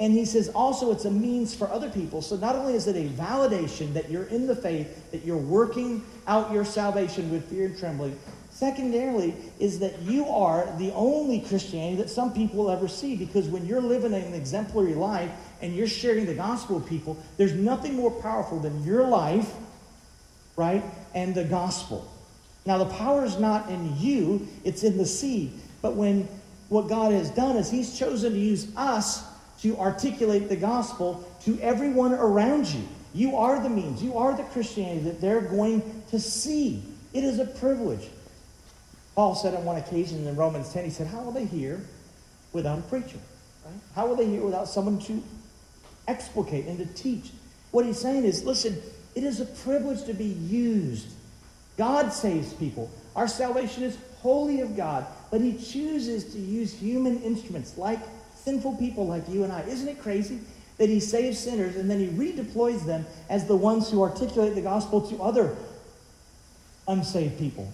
S1: And he says also it's a means for other people. So not only is it a validation that you're in the faith, that you're working out your salvation with fear and trembling, secondarily is that you are the only Christianity that some people will ever see. Because when you're living an exemplary life and you're sharing the gospel with people, there's nothing more powerful than your life, right, and the gospel. Now the power is not in you, it's in the seed. But when what God has done is He's chosen to use us to articulate the gospel to everyone around you. You are the means, you are the Christianity that they're going to see. It is a privilege. Paul said on one occasion in Romans 10, he said, How will they hear without a preacher? Right? How will they hear without someone to explicate and to teach? What he's saying is, listen, it is a privilege to be used. God saves people. Our salvation is wholly of God, but he chooses to use human instruments like sinful people like you and I. Isn't it crazy that he saves sinners and then he redeploys them as the ones who articulate the gospel to other unsaved people?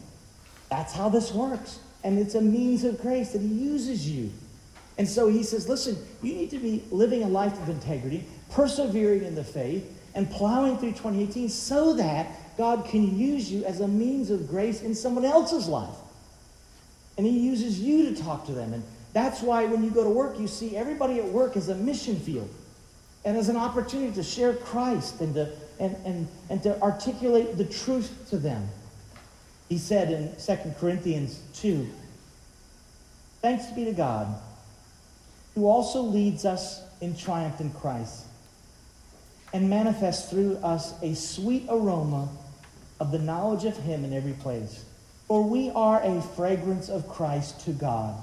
S1: That's how this works. And it's a means of grace that he uses you. And so he says, listen, you need to be living a life of integrity, persevering in the faith, and plowing through 2018 so that God can use you as a means of grace in someone else's life. And he uses you to talk to them. And that's why when you go to work, you see everybody at work as a mission field and as an opportunity to share Christ and to, and, and, and to articulate the truth to them. He said in 2 Corinthians 2 Thanks be to God, who also leads us in triumph in Christ and manifests through us a sweet aroma of the knowledge of Him in every place. For we are a fragrance of Christ to God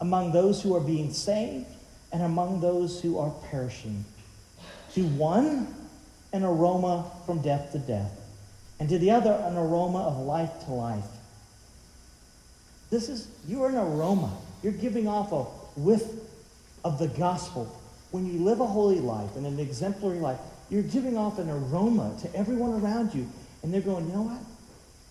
S1: among those who are being saved and among those who are perishing. To one, an aroma from death to death, and to the other, an aroma of life to life. This is, you're an aroma. You're giving off a whiff of the gospel. When you live a holy life and an exemplary life, you're giving off an aroma to everyone around you. And they're going, you know what?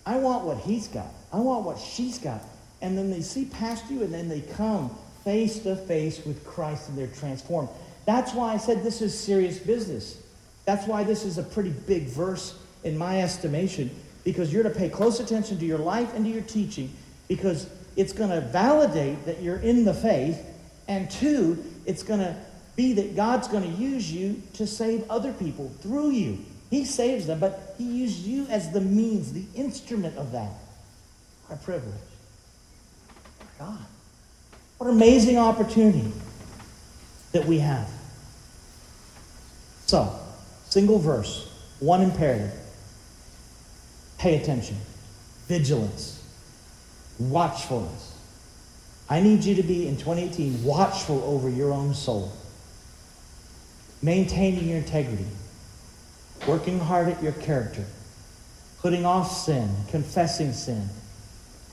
S1: I want what he's got. I want what she's got. And then they see past you and then they come face to face with Christ and they're transformed. That's why I said this is serious business. That's why this is a pretty big verse in my estimation, because you're to pay close attention to your life and to your teaching, because it's going to validate that you're in the faith, and two, it's going to be that God's going to use you to save other people through you. He saves them, but He used you as the means, the instrument of that. A privilege. God. What an amazing opportunity that we have. So, single verse, one imperative. Pay attention. Vigilance. Watchfulness. I need you to be in 2018 watchful over your own soul. Maintaining your integrity. Working hard at your character. Putting off sin. Confessing sin.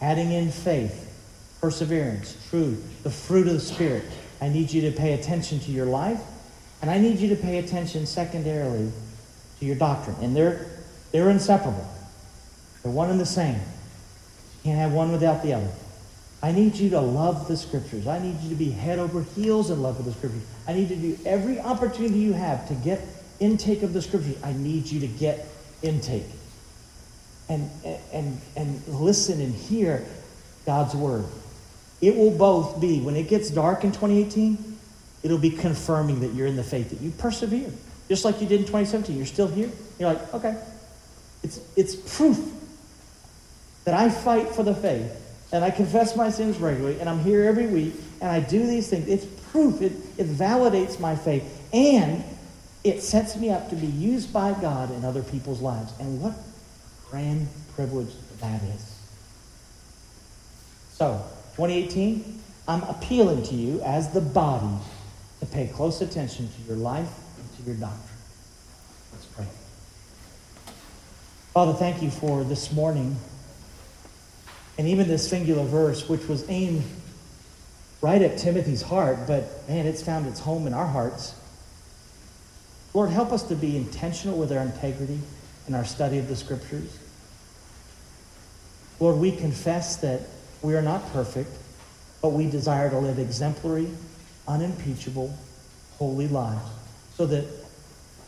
S1: Adding in faith perseverance, truth, the fruit of the Spirit. I need you to pay attention to your life, and I need you to pay attention secondarily to your doctrine. And they're, they're inseparable, they're one and the same. You can't have one without the other. I need you to love the Scriptures. I need you to be head over heels in love with the Scriptures. I need you to do every opportunity you have to get intake of the Scriptures. I need you to get intake. And, and, and listen and hear God's Word. It will both be, when it gets dark in 2018, it'll be confirming that you're in the faith, that you persevere. Just like you did in 2017. You're still here. You're like, okay. It's, it's proof that I fight for the faith and I confess my sins regularly and I'm here every week and I do these things. It's proof. It, it validates my faith. And it sets me up to be used by God in other people's lives. And what grand privilege that is. So, 2018, I'm appealing to you as the body to pay close attention to your life and to your doctrine. Let's pray. Father, thank you for this morning and even this singular verse, which was aimed right at Timothy's heart, but man, it's found its home in our hearts. Lord, help us to be intentional with our integrity in our study of the scriptures. Lord, we confess that we are not perfect, but we desire to live exemplary, unimpeachable, holy lives so that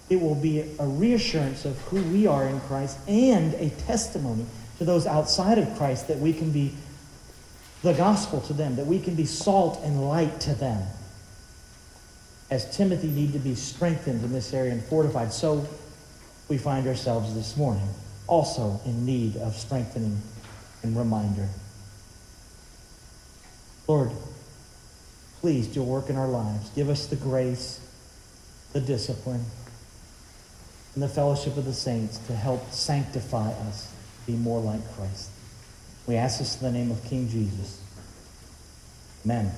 S1: it will be a reassurance of who we are in Christ and a testimony to those outside of Christ that we can be the gospel to them, that we can be salt and light to them. As Timothy need to be strengthened in this area and fortified, so we find ourselves this morning also in need of strengthening and reminder. Lord, please do work in our lives. Give us the grace, the discipline, and the fellowship of the saints to help sanctify us be more like Christ. We ask this in the name of King Jesus. Amen.